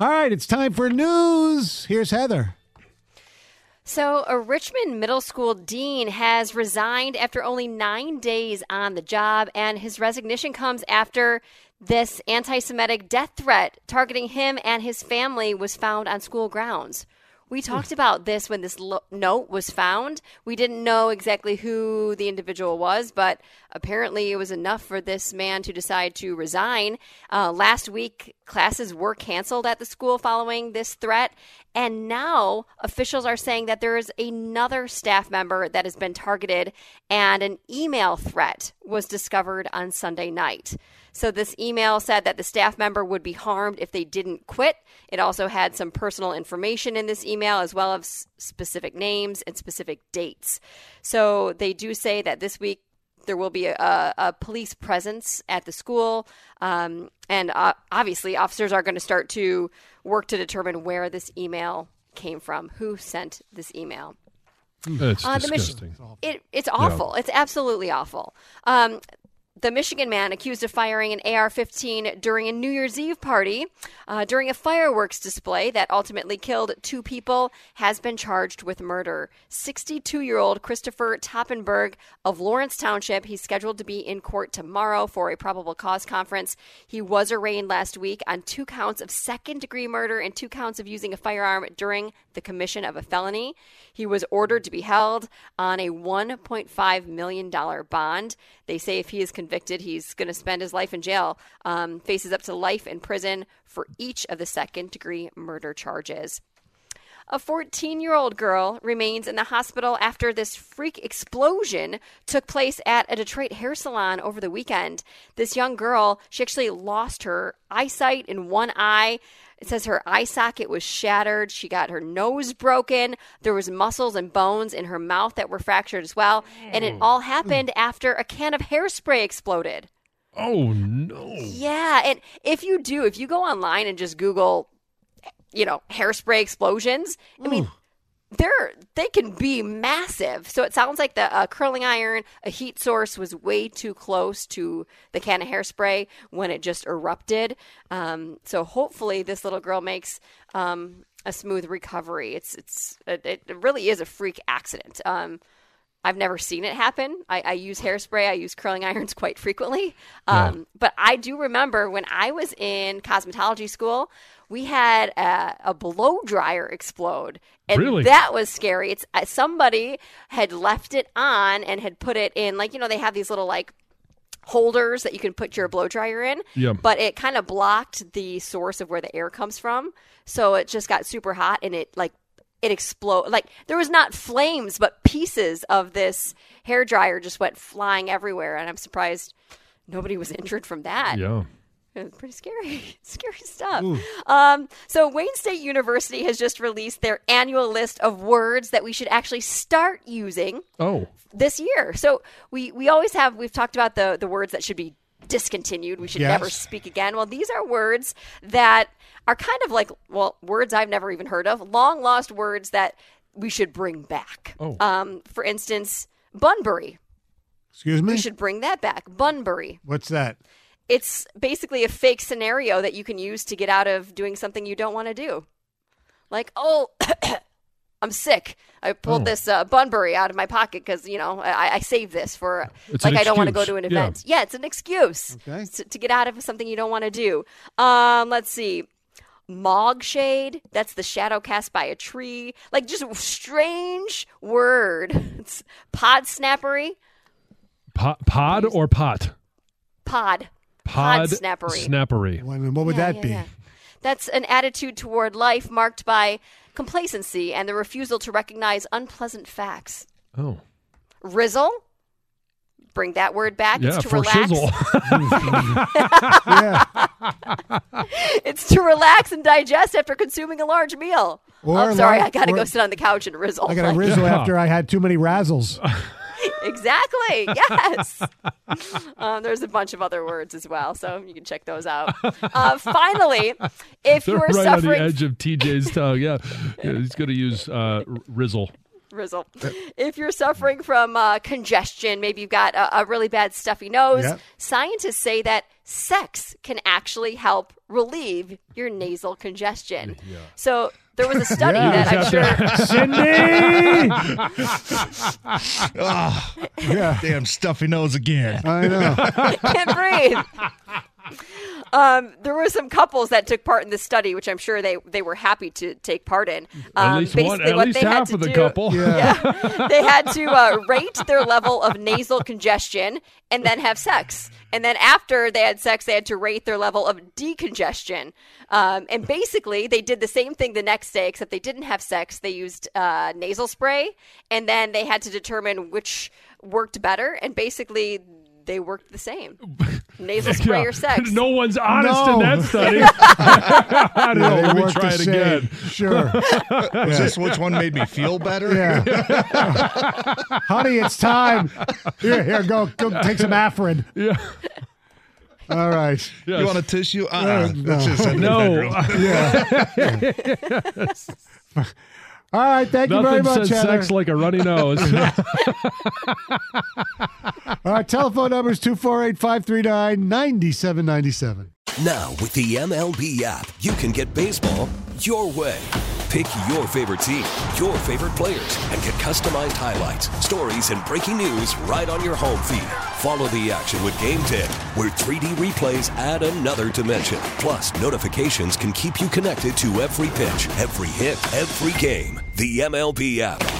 All right, it's time for news. Here's Heather. So, a Richmond middle school dean has resigned after only nine days on the job, and his resignation comes after this anti Semitic death threat targeting him and his family was found on school grounds. We talked about this when this lo- note was found. We didn't know exactly who the individual was, but apparently it was enough for this man to decide to resign. Uh, last week, classes were canceled at the school following this threat. And now officials are saying that there is another staff member that has been targeted, and an email threat was discovered on Sunday night. So this email said that the staff member would be harmed if they didn't quit. It also had some personal information in this email, as well as specific names and specific dates. So they do say that this week there will be a, a police presence at the school, um, and uh, obviously officers are going to start to work to determine where this email came from, who sent this email. It's Uh, disgusting. It, it's awful. It's absolutely awful. Um, the Michigan man accused of firing an AR 15 during a New Year's Eve party uh, during a fireworks display that ultimately killed two people has been charged with murder. 62 year old Christopher Toppenberg of Lawrence Township. He's scheduled to be in court tomorrow for a probable cause conference. He was arraigned last week on two counts of second degree murder and two counts of using a firearm during the commission of a felony. He was ordered to be held on a $1.5 million bond. They say if he is convicted, he's going to spend his life in jail, um, faces up to life in prison for each of the second degree murder charges. A 14 year old girl remains in the hospital after this freak explosion took place at a Detroit hair salon over the weekend. This young girl, she actually lost her eyesight in one eye. It says her eye socket was shattered. She got her nose broken. There was muscles and bones in her mouth that were fractured as well. And it all happened after a can of hairspray exploded. Oh no! Yeah, and if you do, if you go online and just Google, you know, hairspray explosions, I mean, they're they can be massive. So it sounds like the uh, curling iron, a heat source, was way too close to the can of hairspray when it just erupted. Um, so hopefully, this little girl makes um, a smooth recovery. It's it's it, it really is a freak accident. Um, I've never seen it happen. I, I use hairspray. I use curling irons quite frequently. Um, But I do remember when I was in cosmetology school, we had a, a blow dryer explode, and Really? that was scary. It's uh, somebody had left it on and had put it in, like you know, they have these little like holders that you can put your blow dryer in. Yeah. But it kind of blocked the source of where the air comes from, so it just got super hot and it like it exploded. Like there was not flames, but pieces of this hair dryer just went flying everywhere, and I'm surprised nobody was injured from that. Yeah. It's pretty scary, scary stuff. Um, so Wayne State University has just released their annual list of words that we should actually start using Oh. this year. So we we always have we've talked about the the words that should be discontinued. We should Yes. never speak again. Well, these are words that are kind of like well words I've never even heard of, long lost words that we should bring back. Oh. Um, for instance, Bunbury. Excuse me? We should bring that back. Bunbury. What's that? It's basically a fake scenario that you can use to get out of doing something you don't want to do. Like, oh, I'm sick. I pulled Oh. this uh, Bunbury out of my pocket because you know I, I saved this for It's like I don't want to go to an event. Yeah, it's an excuse Okay. to, to get out of something you don't want to do. Um, let's see. Mog shade. That's the shadow cast by a tree. Like just a strange word. It's pod snappery. Po- pod or pot? Pod. Pod snappery. Snappery. Well, what would Yeah, that yeah, be? Yeah. That's an attitude toward life marked by complacency and the refusal to recognize unpleasant facts. Oh. Rizzle. Bring that word back. Yeah, it's to for relax. shizzle. it's to relax and digest after consuming a large meal. Or I'm sorry, like- I got to or- go sit on the couch and rizzle. I got a Like, rizzle Yeah. after I had too many razzles. exactly. Yes. um, there's a bunch of other words as well, so you can check those out. Uh, finally, if They're you are right on the suffering edge of TJ's tongue. Yeah, yeah he's going to use uh, Rizzle. Rizzle. If you're suffering from uh, congestion, maybe you've got a, a really bad stuffy nose, Yep. scientists say that sex can actually help relieve your nasal congestion. Yeah. So there was a study Yeah. that I'm sure Cindy! Ah, yeah, damn stuffy nose again. I know. can't breathe. Um, there were some couples that took part in this study, which I'm sure they, they were happy to take part in. Um, At least one. basically At what least they had half to of the do- couple. Yeah. they had to uh, rate their level of nasal congestion and then have sex. And then after they had sex, they had to rate their level of decongestion. Um, and basically, they did the same thing the next day, except they didn't have sex. They used uh, nasal spray, and then they had to determine which worked better. And basically, they worked the same nasal spray Yeah. or sex. No one's honest No. in that study. I don't know. Let me try it same. again. Sure. Was this which one made me feel better? Yeah. Honey, it's time. Here, here, go, go take some Afrin. Yeah. All right. You want a tissue? Uh-uh. Uh, no. Let's just end the No. bedroom. All right. Thank you very Nothing much, says Heather. sex like a runny nose. Our telephone number is 248 539 9797. Now, with the MLB app, you can get baseball your way. Pick your favorite team, your favorite players, and get customized highlights, stories, and breaking news right on your home feed. Follow the action with Game Day, where 3D replays add another dimension. Plus, notifications can keep you connected to every pitch, every hit, every game. The MLB app.